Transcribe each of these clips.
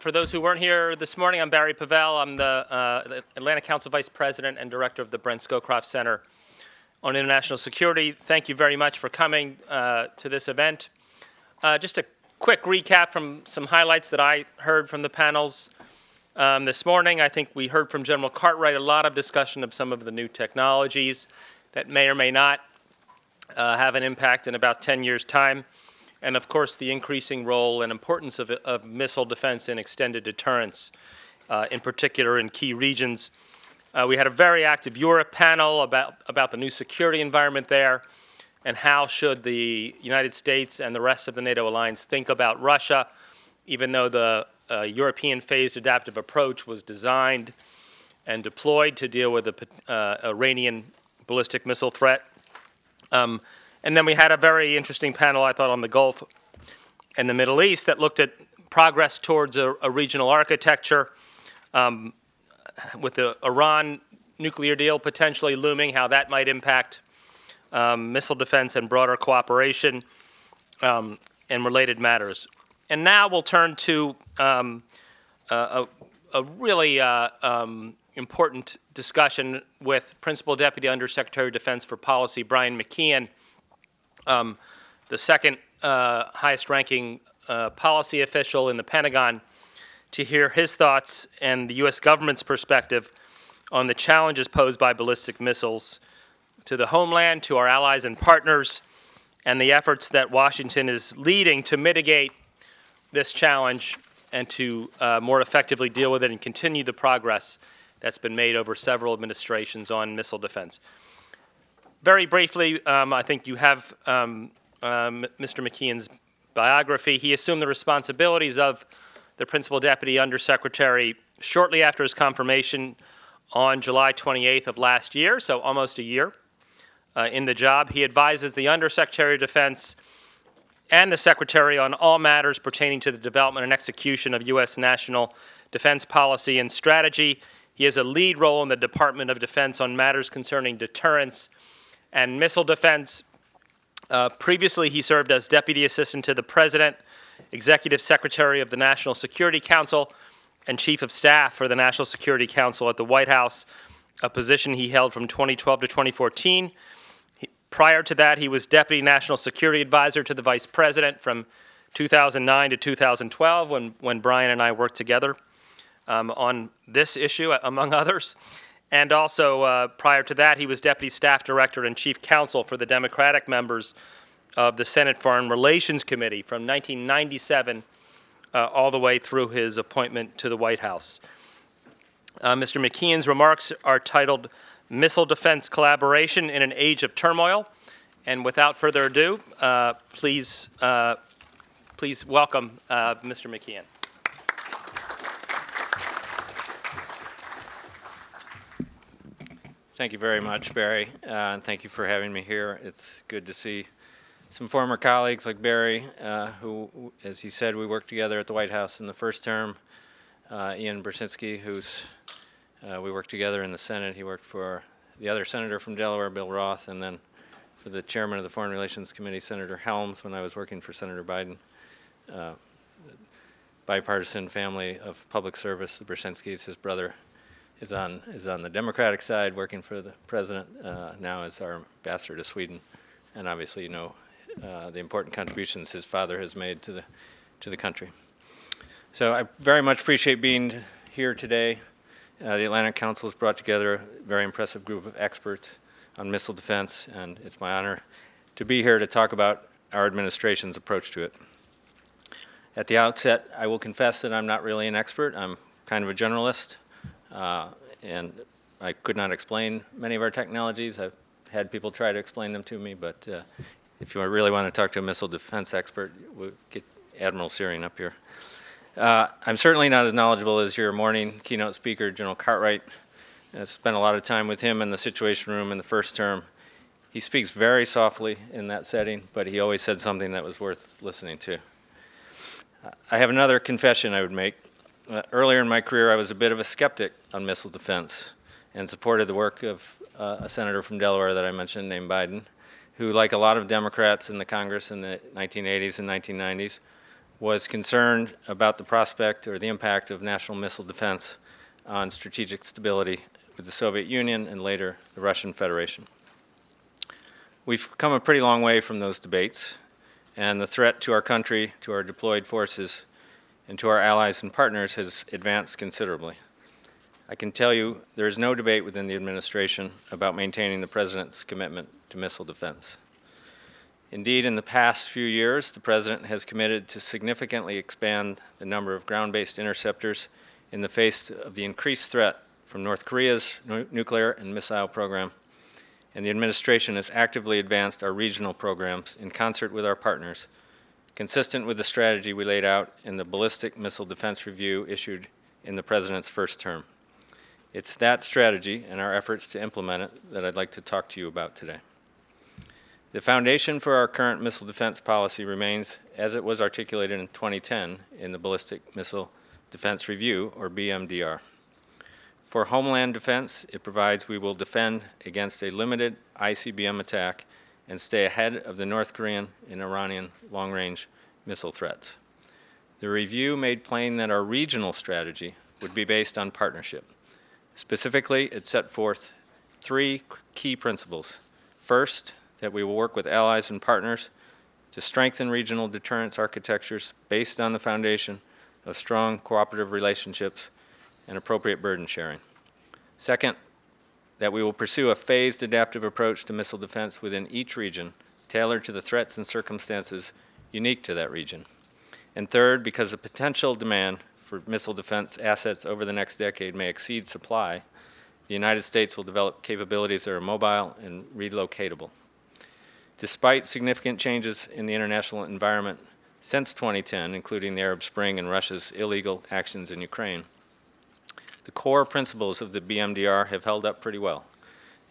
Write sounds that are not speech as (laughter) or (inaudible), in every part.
For those who weren't here this morning, I'm Barry Pavel. I'm the, uh, the Atlantic Council Vice President and Director of the Brent Scowcroft Center on International Security. Thank you very much for coming uh, to this event. Uh, just a quick recap from some highlights that I heard from the panels um, this morning. I think we heard from General Cartwright a lot of discussion of some of the new technologies that may or may not uh, have an impact in about 10 years' time and of course the increasing role and importance of, of missile defense and extended deterrence, uh, in particular in key regions. Uh, we had a very active Europe panel about, about the new security environment there and how should the United States and the rest of the NATO alliance think about Russia, even though the uh, European phased adaptive approach was designed and deployed to deal with the uh, Iranian ballistic missile threat. Um, and then we had a very interesting panel, I thought, on the Gulf and the Middle East that looked at progress towards a, a regional architecture um, with the Iran nuclear deal potentially looming, how that might impact um, missile defense and broader cooperation um, and related matters. And now we'll turn to um, a, a, really uh, um, important discussion with Principal Deputy Undersecretary of Defense for Policy Brian McKeon um, the second uh, highest ranking uh, policy official in the Pentagon, to hear his thoughts and the U.S. government's perspective on the challenges posed by ballistic missiles to the homeland, to our allies and partners, and the efforts that Washington is leading to mitigate this challenge and to uh, more effectively deal with it and continue the progress that's been made over several administrations on missile defense. Very briefly, um, I think you have um, um, Mr. McKeon's biography. He assumed the responsibilities of the Principal Deputy Undersecretary shortly after his confirmation on July 28th of last year, so almost a year uh, in the job. He advises the Undersecretary of Defense and the Secretary on all matters pertaining to the development and execution of U.S. national defense policy and strategy. He has a lead role in the Department of Defense on matters concerning deterrence and missile defense. Uh, previously, he served as Deputy Assistant to the President, Executive Secretary of the National Security Council, and Chief of Staff for the National Security Council at the White House, a position he held from 2012 to 2014. He, prior to that, he was Deputy National Security Advisor to the Vice President from 2009 to 2012 when, when Brian and I worked together um, on this issue, among others. And also, uh, prior to that, he was Deputy Staff Director and Chief Counsel for the Democratic members of the Senate Foreign Relations Committee from 1997 uh, all the way through his appointment to the White House. Uh, Mr. McKeon's remarks are titled Missile Defense Collaboration in an Age of Turmoil. And without further ado, uh, please, uh, please welcome uh, Mr. McKeon. Thank you very much, Barry, uh, and thank you for having me here. It's good to see some former colleagues like Barry, uh, who, as he said, we worked together at the White House in the first term. Uh, Ian Brzezinski, who's uh, we worked together in the Senate. He worked for the other senator from Delaware, Bill Roth, and then for the chairman of the Foreign Relations Committee, Senator Helms, when I was working for Senator Biden. Uh, bipartisan family of public service. The Brzezinskis, his brother, is on is on the Democratic side, working for the president uh, now as our ambassador to Sweden, and obviously you know uh, the important contributions his father has made to the to the country. So I very much appreciate being here today. Uh, the Atlantic Council has brought together a very impressive group of experts on missile defense, and it's my honor to be here to talk about our administration's approach to it. At the outset, I will confess that I'm not really an expert. I'm kind of a generalist. Uh, and I could not explain many of our technologies. I've had people try to explain them to me, but uh, if you really want to talk to a missile defense expert, we'll get Admiral Syring up here. Uh, I'm certainly not as knowledgeable as your morning keynote speaker, General Cartwright. I spent a lot of time with him in the Situation Room in the first term. He speaks very softly in that setting, but he always said something that was worth listening to. I have another confession I would make. Uh, earlier in my career, I was a bit of a skeptic on missile defense and supported the work of uh, a senator from Delaware that I mentioned named Biden, who, like a lot of Democrats in the Congress in the 1980s and 1990s, was concerned about the prospect or the impact of national missile defense on strategic stability with the Soviet Union and later the Russian Federation. We've come a pretty long way from those debates, and the threat to our country, to our deployed forces, and to our allies and partners has advanced considerably. I can tell you there is no debate within the administration about maintaining the President's commitment to missile defense. Indeed, in the past few years, the President has committed to significantly expand the number of ground based interceptors in the face of the increased threat from North Korea's nu- nuclear and missile program. And the administration has actively advanced our regional programs in concert with our partners, consistent with the strategy we laid out in the Ballistic Missile Defense Review issued in the President's first term. It's that strategy and our efforts to implement it that I'd like to talk to you about today. The foundation for our current missile defense policy remains as it was articulated in 2010 in the Ballistic Missile Defense Review, or BMDR. For homeland defense, it provides we will defend against a limited ICBM attack and stay ahead of the North Korean and Iranian long range missile threats. The review made plain that our regional strategy would be based on partnership. Specifically, it set forth three key principles. First, that we will work with allies and partners to strengthen regional deterrence architectures based on the foundation of strong cooperative relationships and appropriate burden sharing. Second, that we will pursue a phased adaptive approach to missile defense within each region, tailored to the threats and circumstances unique to that region. And third, because the potential demand for missile defense assets over the next decade may exceed supply, the United States will develop capabilities that are mobile and relocatable. Despite significant changes in the international environment since 2010, including the Arab Spring and Russia's illegal actions in Ukraine, the core principles of the BMDR have held up pretty well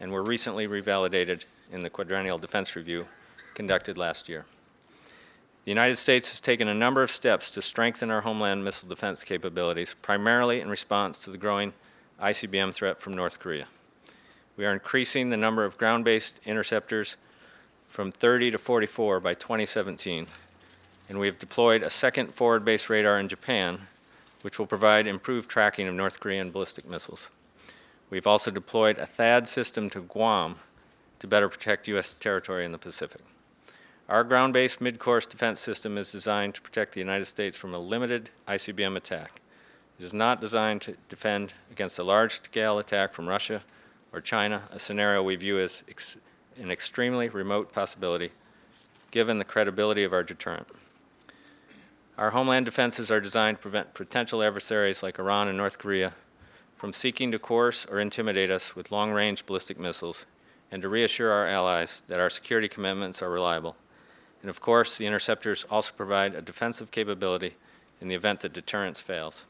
and were recently revalidated in the Quadrennial Defense Review conducted last year. The United States has taken a number of steps to strengthen our homeland missile defense capabilities, primarily in response to the growing ICBM threat from North Korea. We are increasing the number of ground based interceptors from 30 to 44 by 2017, and we have deployed a second forward based radar in Japan, which will provide improved tracking of North Korean ballistic missiles. We've also deployed a THAAD system to Guam to better protect U.S. territory in the Pacific. Our ground based mid course defense system is designed to protect the United States from a limited ICBM attack. It is not designed to defend against a large scale attack from Russia or China, a scenario we view as ex- an extremely remote possibility given the credibility of our deterrent. Our homeland defenses are designed to prevent potential adversaries like Iran and North Korea from seeking to coerce or intimidate us with long range ballistic missiles and to reassure our allies that our security commitments are reliable. And of course, the interceptors also provide a defensive capability in the event that deterrence fails.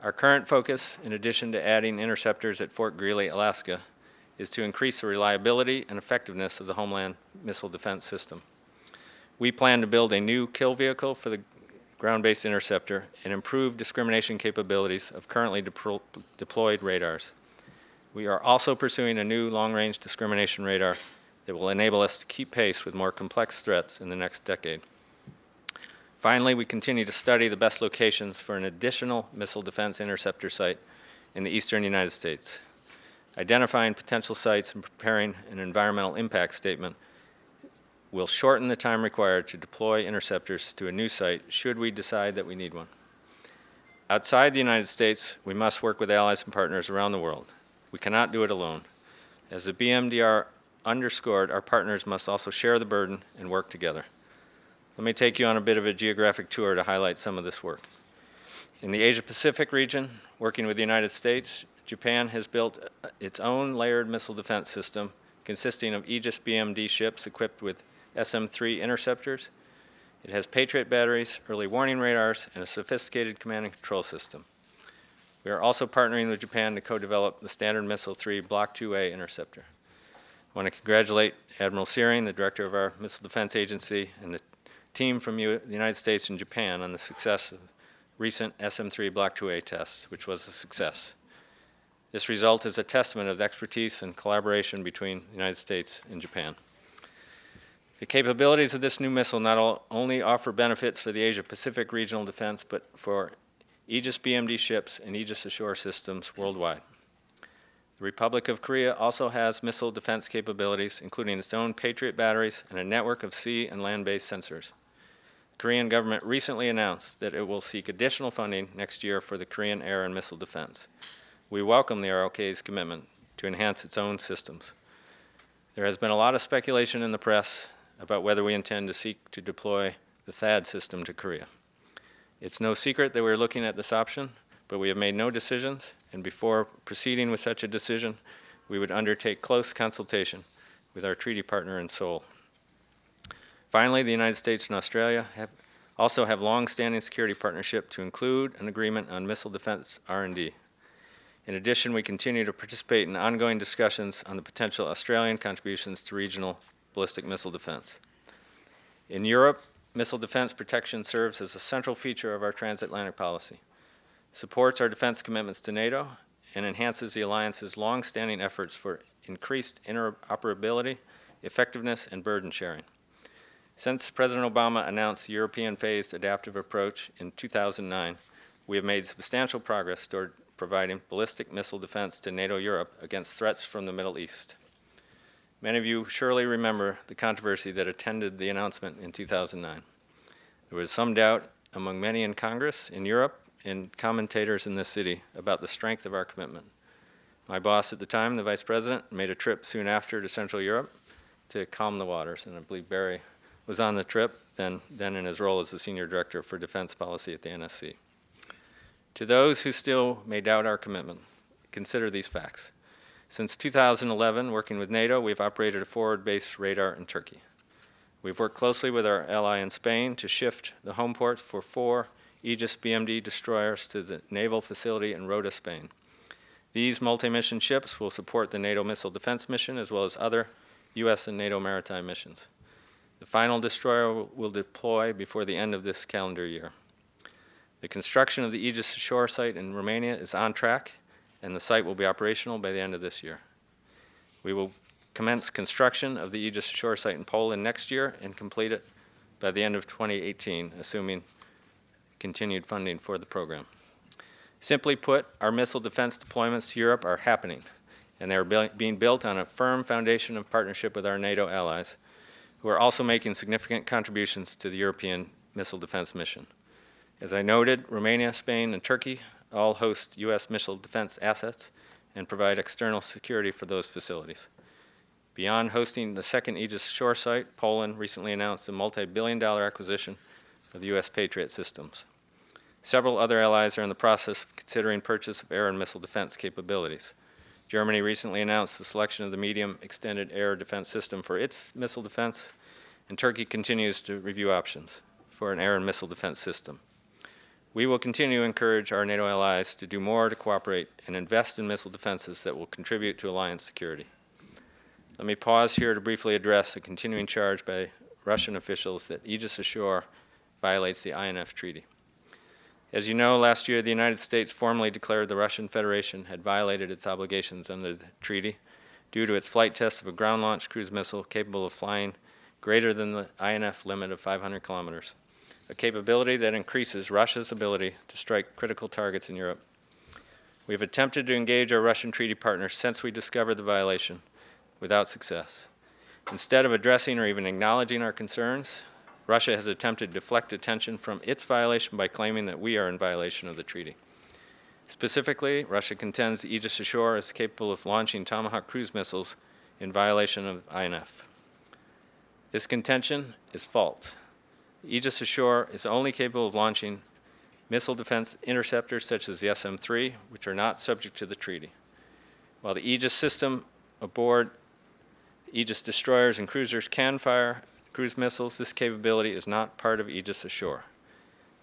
Our current focus, in addition to adding interceptors at Fort Greely, Alaska, is to increase the reliability and effectiveness of the Homeland Missile Defense System. We plan to build a new kill vehicle for the ground based interceptor and improve discrimination capabilities of currently depro- deployed radars. We are also pursuing a new long range discrimination radar that will enable us to keep pace with more complex threats in the next decade. Finally, we continue to study the best locations for an additional missile defense interceptor site in the eastern United States. Identifying potential sites and preparing an environmental impact statement will shorten the time required to deploy interceptors to a new site should we decide that we need one. Outside the United States, we must work with allies and partners around the world. We cannot do it alone. As the BMDR underscored, our partners must also share the burden and work together. Let me take you on a bit of a geographic tour to highlight some of this work. In the Asia Pacific region, working with the United States, Japan has built uh, its own layered missile defense system consisting of Aegis BMD ships equipped with SM 3 interceptors. It has Patriot batteries, early warning radars, and a sophisticated command and control system. We are also partnering with Japan to co develop the Standard Missile 3 Block 2A interceptor. I want to congratulate Admiral Syring, the director of our Missile Defense Agency, and the team from U- the United States and Japan on the success of recent SM3 Block 2A tests, which was a success. This result is a testament of the expertise and collaboration between the United States and Japan. The capabilities of this new missile not only offer benefits for the Asia-Pacific regional defense, but for Aegis BMD ships and Aegis Ashore systems worldwide. The Republic of Korea also has missile defense capabilities, including its own Patriot batteries and a network of sea and land-based sensors. The Korean government recently announced that it will seek additional funding next year for the Korean air and missile defense. We welcome the ROK's commitment to enhance its own systems. There has been a lot of speculation in the press about whether we intend to seek to deploy the THAAD system to Korea. It's no secret that we're looking at this option, but we have made no decisions, and before proceeding with such a decision, we would undertake close consultation with our treaty partner in Seoul. Finally, the United States and Australia have, also have long-standing security partnership to include an agreement on missile defense R&D. In addition, we continue to participate in ongoing discussions on the potential Australian contributions to regional ballistic missile defense. In Europe, missile defense protection serves as a central feature of our transatlantic policy, supports our defense commitments to NATO, and enhances the alliance's long-standing efforts for increased interoperability, effectiveness, and burden sharing. Since President Obama announced the European phased adaptive approach in 2009, we have made substantial progress toward providing ballistic missile defense to NATO Europe against threats from the Middle East. Many of you surely remember the controversy that attended the announcement in 2009. There was some doubt among many in Congress, in Europe, and commentators in this city about the strength of our commitment. My boss at the time, the Vice President, made a trip soon after to Central Europe to calm the waters, and I believe Barry was on the trip, then, then in his role as the Senior Director for Defense Policy at the NSC. To those who still may doubt our commitment, consider these facts. Since 2011, working with NATO, we've operated a forward-based radar in Turkey. We've worked closely with our ally in Spain to shift the home port for four Aegis BMD destroyers to the naval facility in Rota, Spain. These multi-mission ships will support the NATO missile defense mission as well as other U.S. and NATO maritime missions. The final destroyer will- will deploy before the end of this calendar year. The construction of the Aegis Ashore site in Romania is on track, and the site will be operational by the end of this year. We will commence construction of the Aegis Ashore site in Poland next year and complete it by the end of 2018, assuming continued funding for the program. Simply put, our missile defense deployments to Europe are happening, and they are buil- being built on a firm foundation of partnership with our NATO allies, who are also making significant contributions to the European missile defense mission. As I noted, Romania, Spain, and Turkey all host U.S. missile defense assets and provide external security for those facilities. Beyond hosting the second Aegis Ashore site, Poland recently announced a multi-billion dollar acquisition of the U.S. Patriot systems. Several other allies are in the process of considering purchase of air and missile defense capabilities. Germany recently announced the selection of the medium extended air defense system for its missile defense, and Turkey continues to review options for an air and missile defense system. We will continue to encourage our NATO allies to do more to cooperate and invest in missile defenses that will contribute to alliance security. Let me pause here to briefly address a continuing charge by Russian officials that Aegis Ashore violates the INF Treaty. As you know, last year the United States formally declared the Russian Federation had violated its obligations under the treaty due to its flight test of a ground launched cruise missile capable of flying greater than the INF limit of 500 kilometers, a capability that increases Russia's ability to strike critical targets in Europe. We have attempted to engage our Russian treaty partners since we discovered the violation without success. Instead of addressing or even acknowledging our concerns, Russia has attempted to deflect attention from its violation by claiming that we are in violation of the treaty. Specifically, Russia contends the Aegis Ashore is capable of launching Tomahawk cruise missiles in violation of INF. This contention is false. Aegis Ashore is only capable of launching missile defense interceptors such as the SM 3, which are not subject to the treaty. While the Aegis system aboard Aegis destroyers and cruisers can fire cruise missiles, this capability is not part of Aegis Ashore.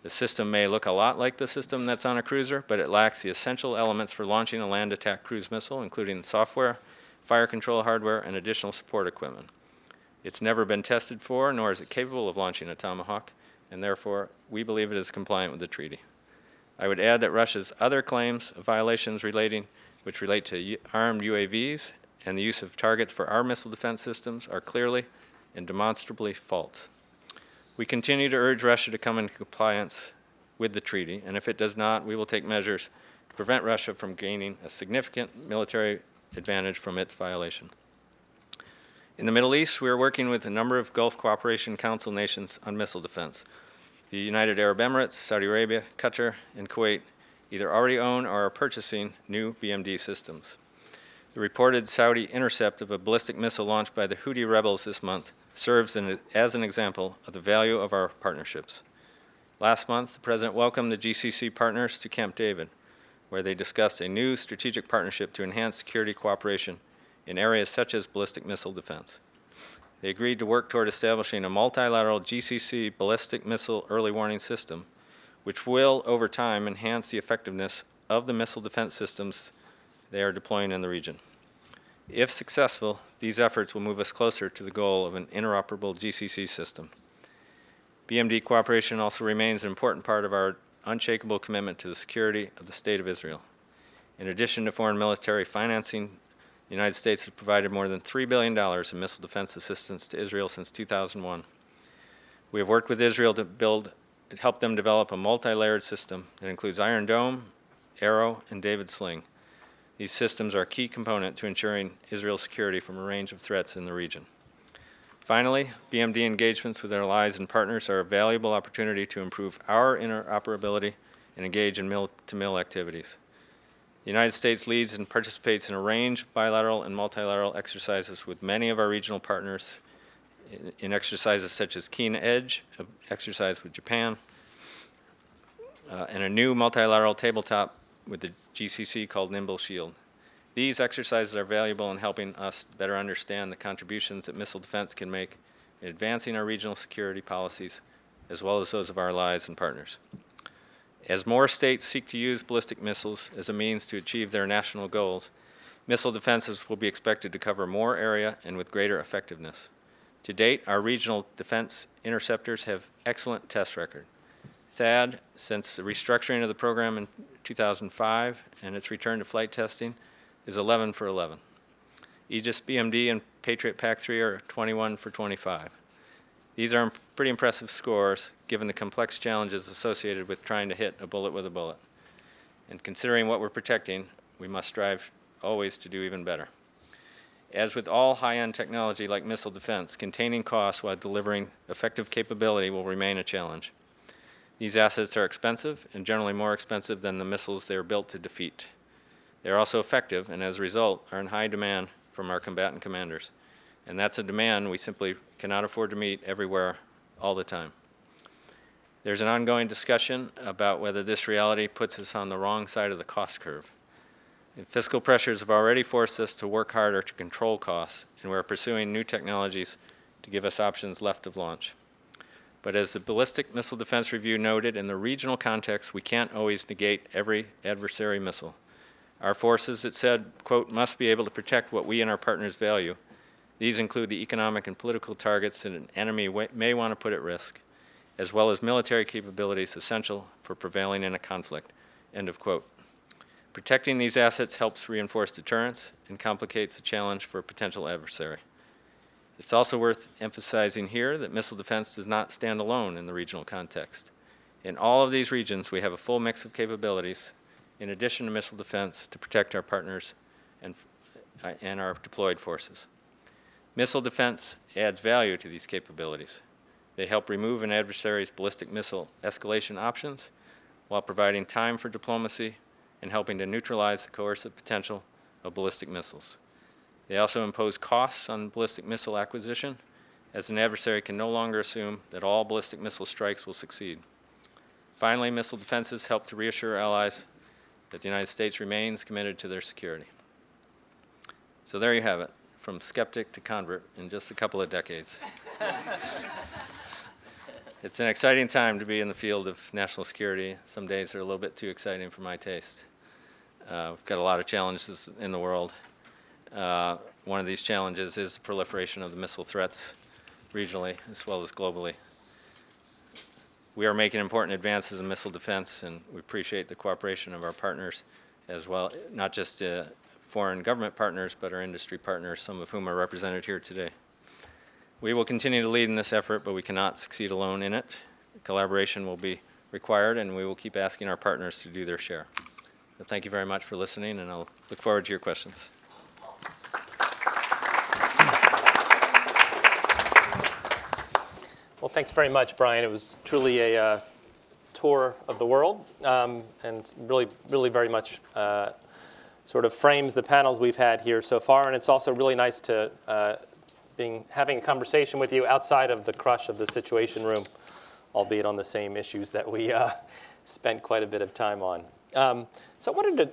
The system may look a lot like the system that's on a cruiser, but it lacks the essential elements for launching a land attack cruise missile, including software, fire control hardware, and additional support equipment. It's never been tested for, nor is it capable of launching a Tomahawk, and therefore we believe it is compliant with the treaty. I would add that Russia's other claims of violations relating, which relate to armed UAVs and the use of targets for our missile defense systems, are clearly and demonstrably false. We continue to urge Russia to come into compliance with the treaty, and if it does not, we will take measures to prevent Russia from gaining a significant military advantage from its violation. In the Middle East, we are working with a number of Gulf Cooperation Council nations on missile defense. The United Arab Emirates, Saudi Arabia, Qatar, and Kuwait either already own or are purchasing new BMD systems. The reported Saudi intercept of a ballistic missile launched by the Houthi rebels this month serves an, as an example of the value of our partnerships. Last month, the President welcomed the GCC partners to Camp David, where they discussed a new strategic partnership to enhance security cooperation in areas such as ballistic missile defense. They agreed to work toward establishing a multilateral GCC ballistic missile early warning system, which will, over time, enhance the effectiveness of the missile defense systems they are deploying in the region. If successful, these efforts will move us closer to the goal of an interoperable GCC system. BMD cooperation also remains an important part of our unshakable commitment to the security of the State of Israel. In addition to foreign military financing, the United States has provided more than $3 billion in missile defense assistance to Israel since 2001. We have worked with Israel to build, help them develop a multi-layered system that includes Iron Dome, Arrow, and David Sling. These systems are a key component to ensuring Israel's security from a range of threats in the region. Finally, BMD engagements with our allies and partners are a valuable opportunity to improve our interoperability and engage in mil-to-mil activities. The United States leads and participates in a range of bilateral and multilateral exercises with many of our regional partners in, exercises such as Keen Edge, exercise with Japan, uh, and a new multilateral tabletop with the GCC called Nimble Shield. These exercises are valuable in helping us better understand the contributions that missile defense can make in advancing our regional security policies, as well as those of our allies and partners. As more states seek to use ballistic missiles as a means to achieve their national goals, missile defenses will be expected to cover more area and with greater effectiveness. To date, our regional defense interceptors have excellent test record. THAAD, since the restructuring of the program in 2005 and its return to flight testing, is 11 for 11. Aegis BMD and Patriot PAC-3 are 21 for 25. These are pretty impressive scores given the complex challenges associated with trying to hit a bullet with a bullet. And considering what we're protecting, we must strive always to do even better. As with all high-end technology like missile defense, containing costs while delivering effective capability will remain a challenge. These assets are expensive and generally more expensive than the missiles they are built to defeat. They are also effective and as a result are in high demand from our combatant commanders. And that's a demand we simply cannot afford to meet everywhere all the time. There's an ongoing discussion about whether this reality puts us on the wrong side of the cost curve. And fiscal pressures have already forced us to work harder to control costs, and we're pursuing new technologies to give us options left of launch. But as the Ballistic Missile Defense Review noted, in the regional context, we can't always negate every adversary missile. Our forces, it said, quote, must be able to protect what we and our partners value. These include the economic and political targets that an enemy wa- may want to put at risk, as well as military capabilities essential for prevailing in a conflict, end of quote. Protecting these assets helps reinforce deterrence and complicates the challenge for a potential adversary. It's also worth emphasizing here that missile defense does not stand alone in the regional context. In all of these regions, we have a full mix of capabilities, in addition to missile defense, to protect our partners and, uh, and our deployed forces. Missile defense adds value to these capabilities. They help remove an adversary's ballistic missile escalation options while providing time for diplomacy and helping to neutralize the coercive potential of ballistic missiles. They also impose costs on ballistic missile acquisition, as an adversary can no longer assume that all ballistic missile strikes will succeed. Finally, missile defenses help to reassure allies that the United States remains committed to their security. So there you have it, from skeptic to convert in just a couple of decades. (laughs) it's an exciting time to be in the field of national security. Some days are a little bit too exciting for my taste. Uh, we've got a lot of challenges in the world. Uh, one of these challenges is the proliferation of the missile threats regionally as well as globally. We are making important advances in missile defense, and we appreciate the cooperation of our partners as well, not just uh, foreign government partners, but our industry partners, some of whom are represented here today. We will continue to lead in this effort, but we cannot succeed alone in it. Collaboration will be required, and we will keep asking our partners to do their share. Thank you very much for listening, and I'll look forward to your questions. Well, thanks very much, Brian. It was truly a uh, tour of the world, um, and really, really very much uh, sort of frames the panels we've had here so far. And it's also really nice to uh, being having a conversation with you outside of the crush of the Situation Room, albeit on the same issues that we uh, (laughs) spent quite a bit of time on. Um, so I wanted to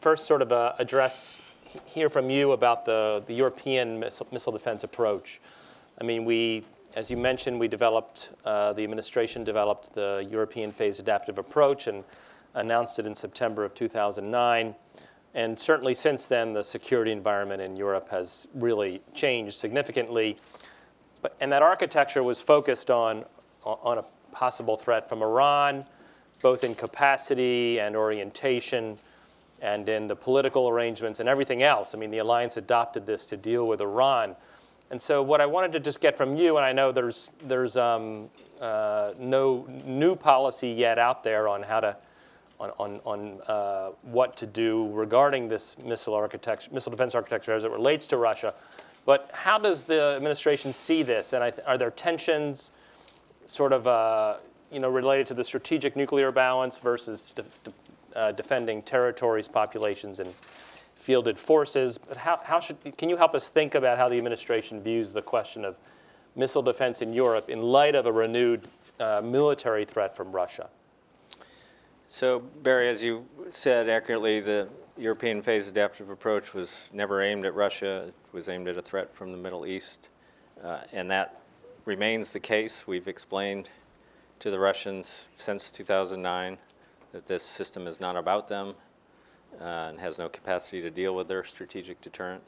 first sort of uh, address, hear from you about the, the European missile, missile defense approach. I mean, we, as you mentioned, we developed, uh, the administration developed the European phase adaptive approach and announced it in September of 2009. And certainly since then, the security environment in Europe has really changed significantly. But, and that architecture was focused on, on a possible threat from Iran, both in capacity and orientation and in the political arrangements and everything else. I mean, the alliance adopted this to deal with Iran. And so, what I wanted to just get from you, and I know there's, there's um, uh, no new policy yet out there on how to, on, on, on uh, what to do regarding this missile architecture, missile defense architecture as it relates to Russia. But how does the administration see this? And th- are there tensions, sort of, uh, you know, related to the strategic nuclear balance versus de- de- uh, defending territories, populations, and fielded forces. But how, how should, can you help us think about how the administration views the question of missile defense in Europe in light of a renewed uh, military threat from Russia? So, Barry, as you said accurately, the European phase adaptive approach was never aimed at Russia. It was aimed at a threat from the Middle East. Uh, and that remains the case. We've explained to the Russians since 2009 that this system is not about them uh, and has no capacity to deal with their strategic deterrent.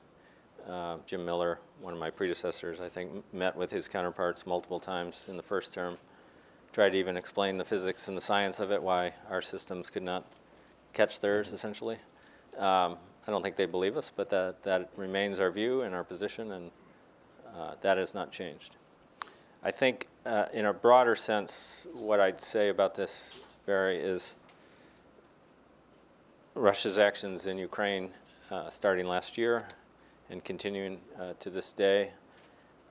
Uh, Jim Miller, one of my predecessors, I think, met with his counterparts multiple times in the first term, tried to even explain the physics and the science of it, why our systems could not catch theirs, essentially. Um, I don't think they believe us, but that, that remains our view and our position, and uh, that has not changed. I think, uh, in a broader sense, what I'd say about this, Barry, is Russia's actions in Ukraine uh, starting last year and continuing uh, to this day,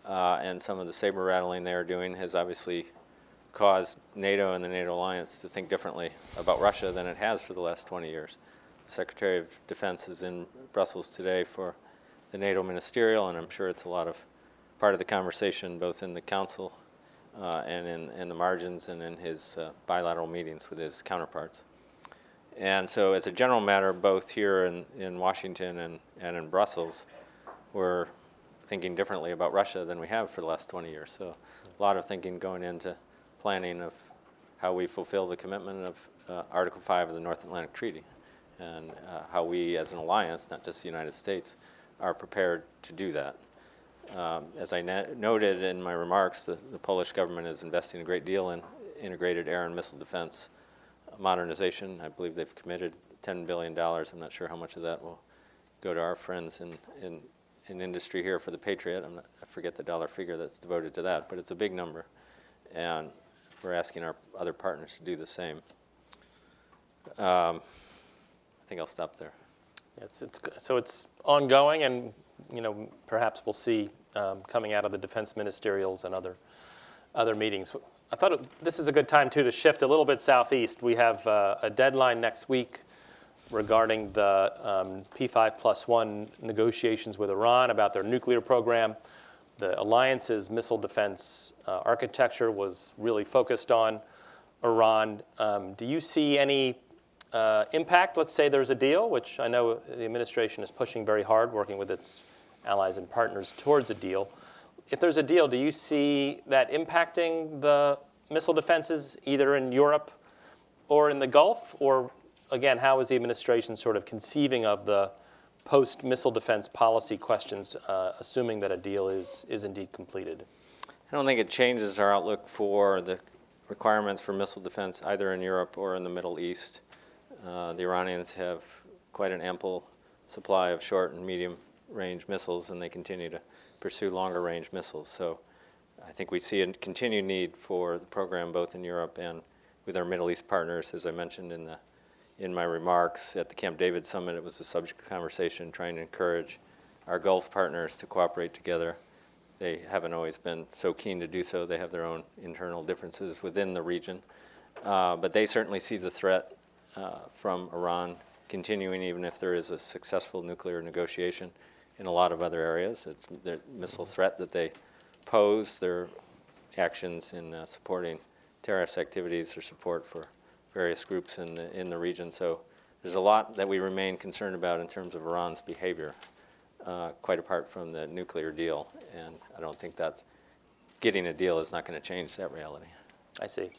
uh, and some of the saber rattling they are doing has obviously caused NATO and the NATO alliance to think differently about Russia than it has for the last 20 years. The Secretary of Defense is in Brussels today for the NATO ministerial, and I'm sure it's a lot of part of the conversation both in the Council uh, and in, in the margins and in his uh, bilateral meetings with his counterparts. And so, as a general matter, both here in, in Washington and, and in Brussels, we're thinking differently about Russia than we have for the last 20 years. So, a lot of thinking going into planning of how we fulfill the commitment of uh, Article 5 of the North Atlantic Treaty and uh, how we, as an alliance, not just the United States, are prepared to do that. Um, as I na- noted in my remarks, the, the Polish government is investing a great deal in integrated air and missile defense modernization. I believe they've committed $10 billion. I'm not sure how much of that will go to our friends in, in, in industry here for the Patriot. Not, I forget the dollar figure that's devoted to that, but it's a big number. And we're asking our other partners to do the same. Um, I think I'll stop there. It's, it's, so it's ongoing, and you know perhaps we'll see um, coming out of the defense ministerials and other other meetings. I thought it, this is a good time too to shift a little bit southeast. We have uh, a deadline next week regarding the um, P5 plus one negotiations with Iran about their nuclear program. The alliance's missile defense uh, architecture was really focused on Iran. Um, do you see any uh, impact? Let's say there's a deal, which I know the administration is pushing very hard, working with its allies and partners towards a deal. If there's a deal, do you see that impacting the missile defenses either in Europe or in the Gulf? Or again, how is the administration sort of conceiving of the post missile defense policy questions, uh, assuming that a deal is, is indeed completed? I don't think it changes our outlook for the requirements for missile defense either in Europe or in the Middle East. Uh, the Iranians have quite an ample supply of short and medium range missiles, and they continue to pursue longer range missiles. So I think we see a continued need for the program both in Europe and with our Middle East partners, as I mentioned in the in my remarks at the Camp David summit. It was a subject of conversation trying to encourage our Gulf partners to cooperate together. They haven't always been so keen to do so. They have their own internal differences within the region, uh, but they certainly see the threat uh, from Iran continuing, even if there is a successful nuclear negotiation in a lot of other areas. It's the missile threat that they pose, their actions in uh, supporting terrorist activities or support for various groups in the, in the region. So there's a lot that we remain concerned about in terms of Iran's behavior, uh, quite apart from the nuclear deal. And I don't think that getting a deal is not going to change that reality. I see.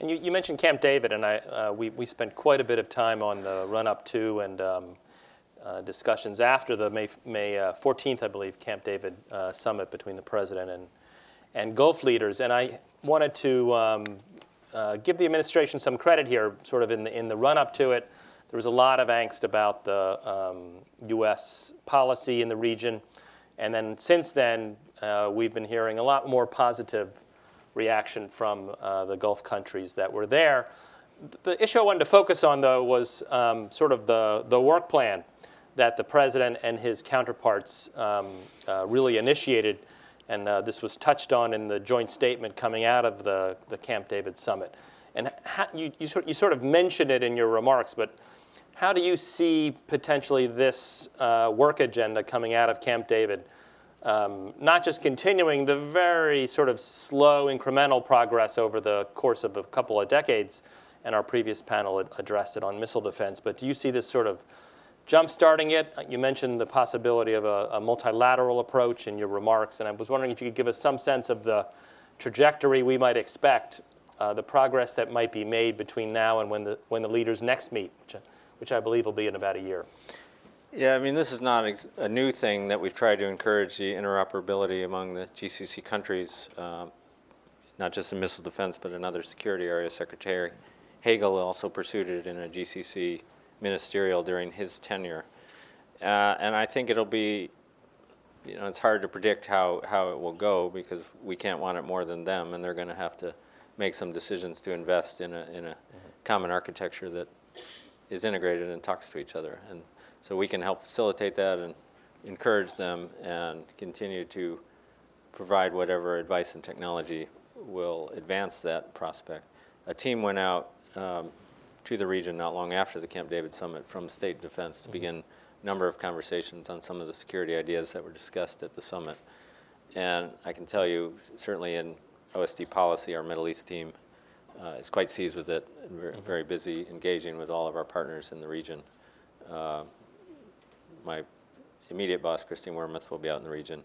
And you, you mentioned Camp David, and I, uh, we, we spent quite a bit of time on the run up to and um, uh, discussions after the May, May uh, 14th, I believe, Camp David uh, summit between the president and, and Gulf leaders. And I wanted to um, uh, give the administration some credit here, sort of in the, in the run up to it. There was a lot of angst about the um, U.S. policy in the region. And then since then, uh, we've been hearing a lot more positive reaction from uh, the Gulf countries that were there. The issue I wanted to focus on, though, was um, sort of the, the work plan that the president and his counterparts um, uh, really initiated. And uh, this was touched on in the joint statement coming out of the, the Camp David summit. And you, you, sort, you sort of mentioned it in your remarks, but how do you see potentially this uh, work agenda coming out of Camp David? Um, not just continuing the very sort of slow incremental progress over the course of a couple of decades, and our previous panel ad- addressed it on missile defense, but do you see this sort of jump-starting it? Uh, You mentioned the possibility of a, a multilateral approach in your remarks, and I was wondering if you could give us some sense of the trajectory we might expect, uh, the progress that might be made between now and when the, when the leaders next meet, which, which I believe will be in about a year. Yeah, I mean, this is not ex- a new thing that we've tried to encourage the interoperability among the GCC countries, um, not just in missile defense, but in other security areas. Secretary Hagel also pursued it in a GCC ministerial during his tenure. Uh, and I think it'll be, you know, it's hard to predict how, how it will go because we can't want it more than them, and they're going to have to make some decisions to invest in a, in a common architecture that is integrated and talks to each other. And so we can help facilitate that and encourage them and continue to provide whatever advice and technology will advance that prospect. A team went out um, to the region not long after the Camp David summit from State Defense to begin a number of conversations on some of the security ideas that were discussed at the summit. And I can tell you, certainly in OSD policy, our Middle East team uh, is quite seized with it and very, very busy engaging with all of our partners in the region. Uh, my immediate boss, Christine Wormuth, will be out in the region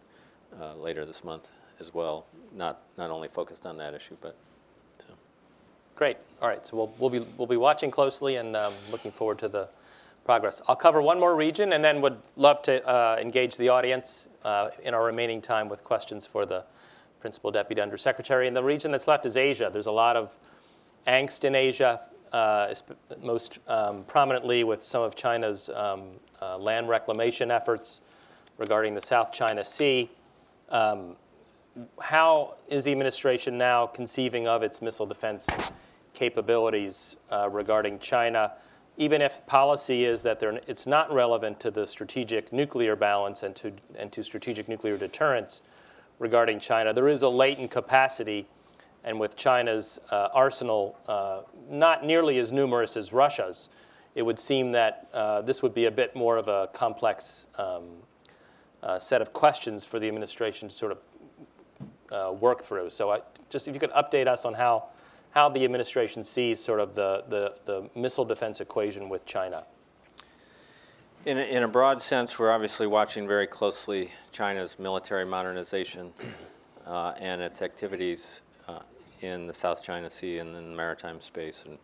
uh, later this month as well. Not not only focused on that issue, but. Great. All right. So we'll, we'll, be, we'll be watching closely and um, looking forward to the progress. I'll cover one more region and then would love to uh, engage the audience uh, in our remaining time with questions for the Principal Deputy Undersecretary. And the region that's left is Asia. There's a lot of angst in Asia, uh, most um, prominently with some of China's um, uh, land reclamation efforts regarding the South China Sea. Um, how is the administration now conceiving of its missile defense capabilities uh, regarding China, even if policy is that it's not relevant to the strategic nuclear balance and to, and to strategic nuclear deterrence regarding China? There is a latent capacity, and with China's uh, arsenal uh, not nearly as numerous as Russia's, it would seem that uh, this would be a bit more of a complex um, uh, set of questions for the administration to sort of uh, work through. So I, just if you could update us on how, how the administration sees sort of the, the, the missile defense equation with China. In a, in a broad sense, we're obviously watching very closely China's military modernization uh, and its activities uh, in the South China Sea and in the maritime space. And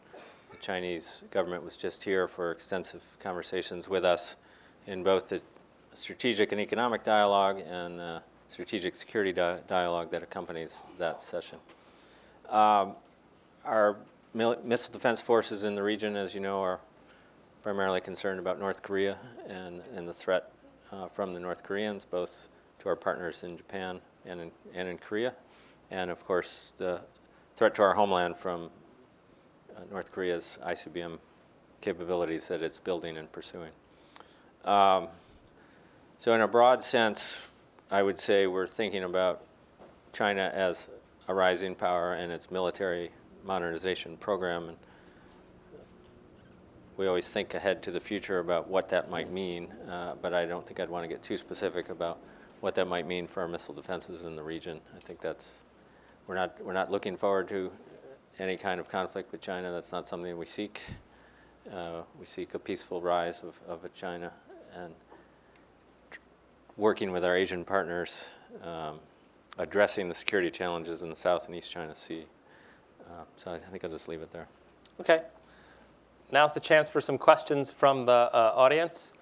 the Chinese government was just here for extensive conversations with us in both the strategic and economic dialogue and uh, strategic security di- dialogue that accompanies that session. Um, our missile defense forces in the region, as you know, are primarily concerned about North Korea and, and the threat uh, from the North Koreans, both to our partners in Japan and in, and in Korea. and of course the threat to our homeland from uh, North Korea's ICBM capabilities that it's building and pursuing. Um, so, in a broad sense, I would say we're thinking about China as a rising power and its military modernization program. And we always think ahead to the future about what that might mean, uh, but I don't think I'd want to get too specific about what that might mean for our missile defenses in the region. I think that's we're not we're not looking forward to any kind of conflict with China. That's not something we seek. Uh, we seek a peaceful rise of, of China and working with our Asian partners, um, addressing the security challenges in the South and East China Sea. Uh, so I think I'll just leave it there. Okay. Now's the chance for some questions from the uh, audience.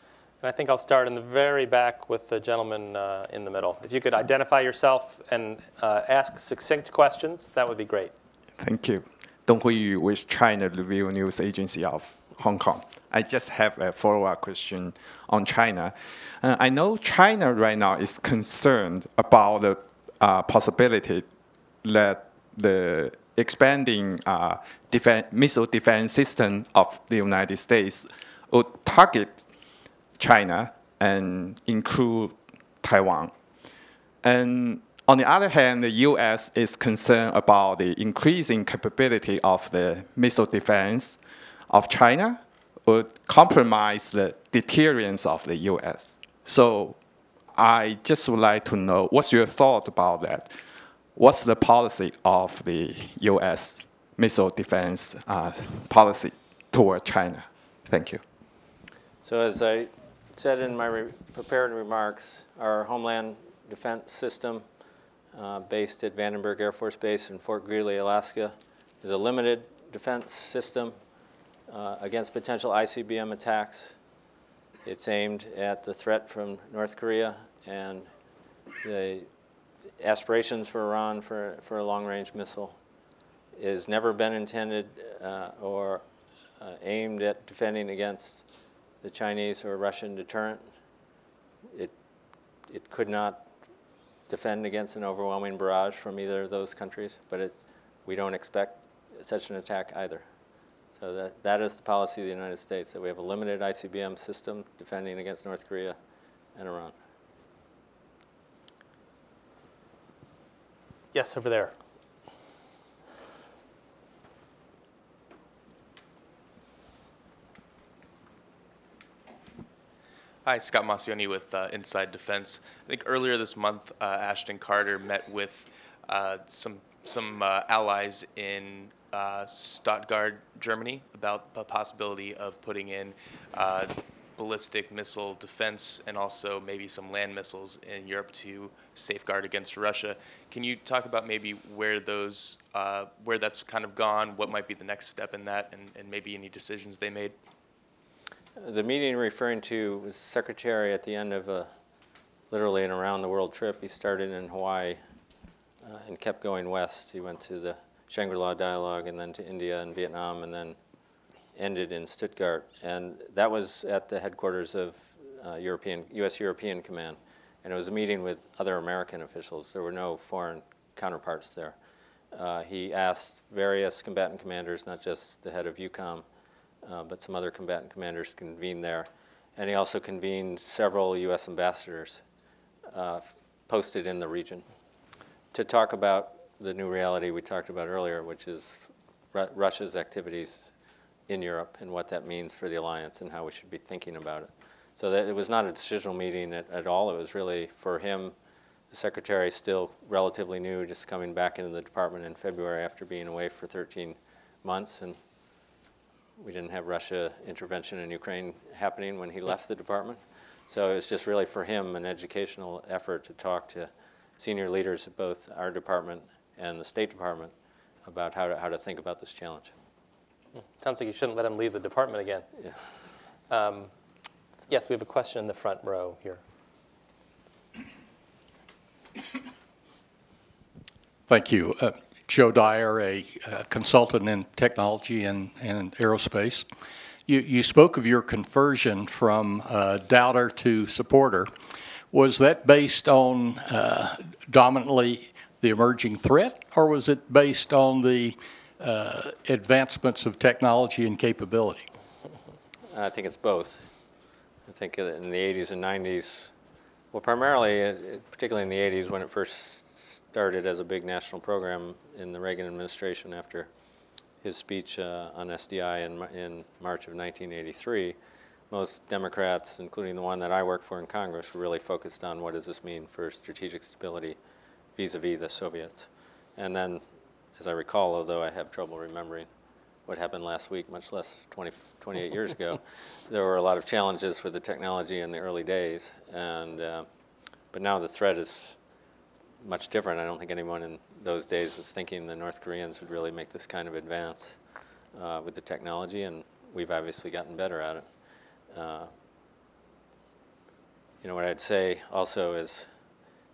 And I think I'll start in the very back with the gentleman uh, in the middle. If you could identify yourself and uh, ask succinct questions, that would be great. Thank you. Dong Huiyu with China Review News Agency of Hong Kong. I just have a follow-up question on China. Uh, I know China right now is concerned about the uh, possibility that the expanding uh, defen missile defense system of the United States would target China and include Taiwan. And on the other hand, the U.S. is concerned about the increasing capability of the missile defense of China would compromise the deterrence of the U.S. So I just would like to know what's your thought about that? What's the policy of the U.S. missile defense uh, policy toward China? Thank you. So, as I said in my re- prepared remarks, our Homeland Defense System, uh, based at Vandenberg Air Force Base in Fort Greely, Alaska, is a limited defense system uh, against potential ICBM attacks. It's aimed at the threat from North Korea and the aspirations for Iran for, for a long range missile is never been intended uh, or uh, aimed at defending against the Chinese or Russian deterrent. It, it could not defend against an overwhelming barrage from either of those countries, but it, we don't expect such an attack either. So that, that is the policy of the United States, that we have a limited ICBM system defending against North Korea and Iran. Yes, over there. Hi, Scott Massioni with uh, Inside Defense. I think earlier this month, uh, Ashton Carter met with uh, some some uh, allies in uh, Stuttgart, Germany, about the possibility of putting in uh, ballistic missile defense and also maybe some land missiles in Europe to safeguard against Russia. Can you talk about maybe where those where that's kind of gone, what might be the next step in that, and, and maybe any decisions they made? The meeting referring to was secretary at the end of a literally an around the world trip. He started in Hawaii uh, and kept going west. He went to the Shangri La Dialogue and then to India and Vietnam and then ended in Stuttgart. And that was at the headquarters of uh, European U.S. European Command. And it was a meeting with other American officials. There were no foreign counterparts there. Uh, he asked various combatant commanders, not just the head of EUCOM, uh, but some other combatant commanders convened there. And he also convened several U.S. ambassadors uh, posted in the region to talk about the new reality we talked about earlier, which is Ru- Russia's activities in Europe and what that means for the alliance and how we should be thinking about it. So that it was not a decisional meeting at, at all. It was really for him, the secretary, still relatively new, just coming back into the department in February after being away for 13 months, and we didn't have Russia intervention in Ukraine happening when he left the department. So it was just really for him an educational effort to talk to senior leaders of both our department and the State Department about how to, how to think about this challenge. Sounds like you shouldn't let him leave the department again. Yeah. Um, yes, we have a question in the front row here. Thank you. Uh, Joe Dyer, a uh, consultant in technology and, and aerospace. You, you spoke of your conversion from uh, doubter to supporter. Was that based on uh, dominantly the emerging threat, or was it based on the uh, advancements of technology and capability? I think it's both. I think in the 80s and 90s, well, primarily, uh, particularly in the 80s when it first started as a big national program in the Reagan administration after his speech uh, on SDI in, in March of 1983, most Democrats, including the one that I worked for in Congress, were really focused on what does this mean for strategic stability vis-a-vis the Soviets. And then, as I recall, although I have trouble remembering what happened last week, much less 20, 28 years ago, (laughs) there were a lot of challenges with the technology in the early days. And, uh, but now the threat is much different. I don't think anyone in those days was thinking the North Koreans would really make this kind of advance uh, with the technology, and we've obviously gotten better at it. Uh, you know, what I'd say also is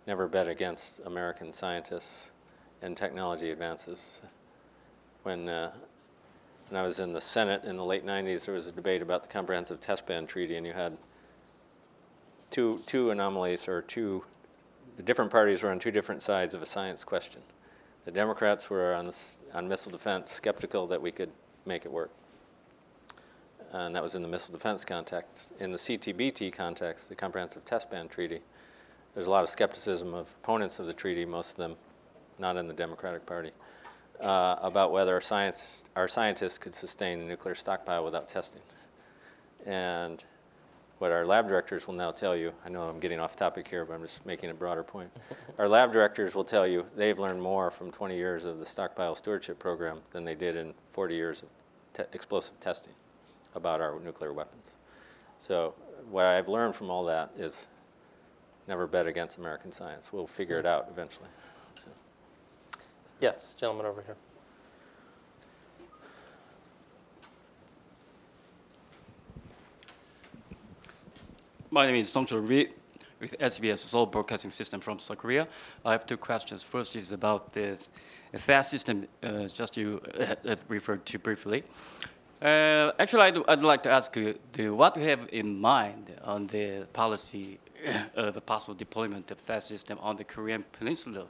never bet against American scientists and technology advances. When, uh, when I was in the Senate in the late 90s, there was a debate about the Comprehensive Test Ban Treaty, and you had two, two anomalies or two the different parties were on two different sides of a science question. The Democrats were on, on missile defense skeptical that we could make it work. And that was in the missile defense context. In the CTBT context, the Comprehensive Test Ban Treaty, there's a lot of skepticism of opponents of the treaty, most of them not in the Democratic Party, uh, about whether our, science, our scientists could sustain a nuclear stockpile without testing. And what our lab directors will now tell you, I know I'm getting off topic here, but I'm just making a broader point. (laughs) our lab directors will tell you they've learned more from 20 years of the stockpile stewardship program than they did in 40 years of te- explosive testing about our nuclear weapons. So, what I've learned from all that is never bet against American science. We'll figure it out eventually. So. Yes, gentleman over here. My name is Songchul Ri with SBS Seoul Broadcasting System from South Korea. I have two questions. First is about the THAAD system, uh, just you uh, uh, referred to briefly. Uh, actually, I'd, I'd like to ask you the, what you have in mind on the policy of the possible deployment of that system on the Korean Peninsula.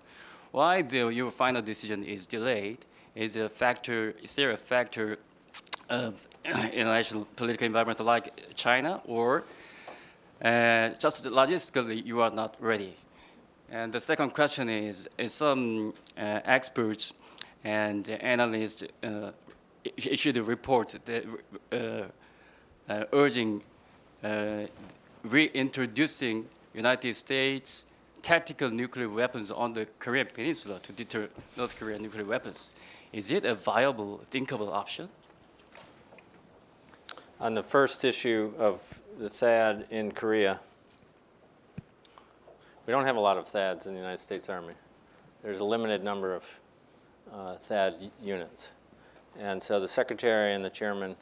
Why the, your final decision is delayed? Is a factor? Is there a factor of (clears throat) international political environment like China, or uh, just logistically, you are not ready. And the second question is, is some uh, experts and analysts uh, issued a report that uh, uh, urging uh, reintroducing United States tactical nuclear weapons on the Korean Peninsula to deter North Korean nuclear weapons. Is it a viable, thinkable option? On the first issue of the THAAD in Korea, we don't have a lot of THAADs in the United States Army. There's a limited number of uh, THAAD units. And so the secretary and the chairman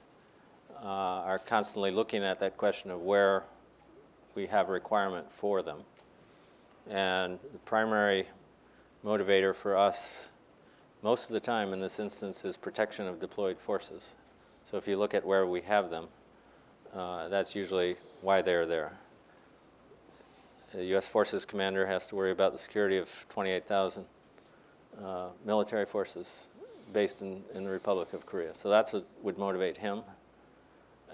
uh, are constantly looking at that question of where we have a requirement for them. And the primary motivator for us, most of the time in this instance, is protection of deployed forces. So if you look at where we have them, uh, that's usually why they're there. The U.S. Forces commander has to worry about the security of 28,000 uh, military forces based in, in the Republic of Korea. So that's what would motivate him.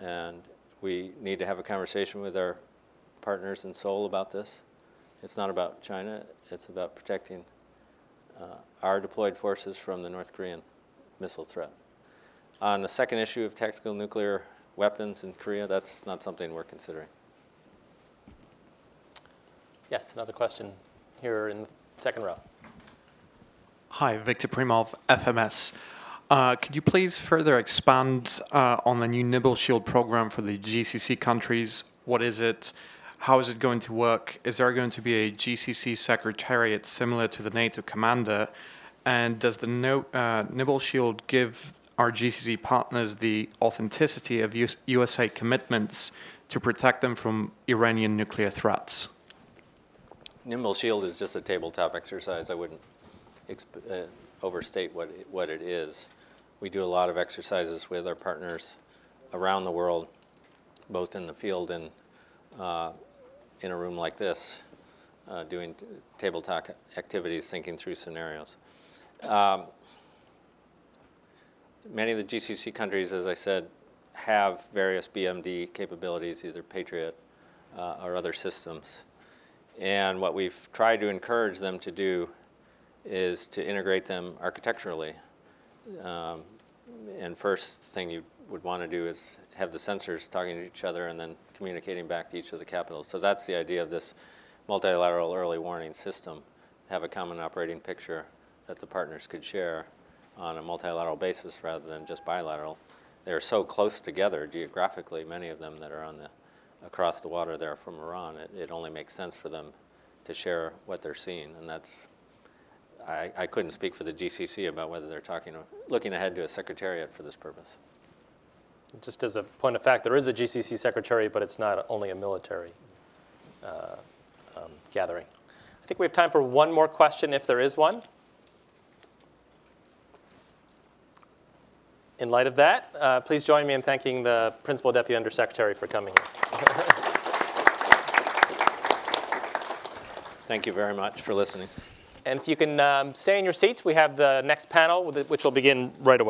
And we need to have a conversation with our partners in Seoul about this. It's not about China, it's about protecting uh, our deployed forces from the North Korean missile threat. On the second issue of tactical nuclear weapons in Korea, that's not something we're considering. Yes, another question here in the second row. Hi, Victor Primov, FMS. Uh, could you please further expand uh, on the new Nimble Shield program for the GCC countries? What is it? How is it going to work? Is there going to be a GCC secretariat similar to the NATO commander? And does the no, uh, Nimble Shield give our GCC partners the authenticity of US, USA commitments to protect them from Iranian nuclear threats? Nimble Shield is just a tabletop exercise. I wouldn't exp- uh, overstate what it, what it is. We do a lot of exercises with our partners around the world, both in the field and uh, in a room like this, uh, doing talk activities, thinking through scenarios. Um, many of the GCC countries, as I said, have various BMD capabilities, either Patriot uh, or other systems. And what we've tried to encourage them to do is to integrate them architecturally. Um, and first thing you would want to do is have the sensors talking to each other and then communicating back to each of the capitals. So that's the idea of this multilateral early warning system. Have a common operating picture that the partners could share on a multilateral basis rather than just bilateral. They're so close together geographically, many of them that are on the across the water there from Iran. It, it only makes sense for them to share what they're seeing, and that's I, I couldn't speak for the GCC about whether they're talking, looking ahead to a secretariat for this purpose. Just as a point of fact, there is a GCC secretary, but it's not only a military uh, um, gathering. I think we have time for one more question, if there is one. In light of that, uh, please join me in thanking the Principal Deputy Undersecretary for coming. Thank you very much for listening. And if you can um, stay in your seats, we have the next panel, which will begin right away.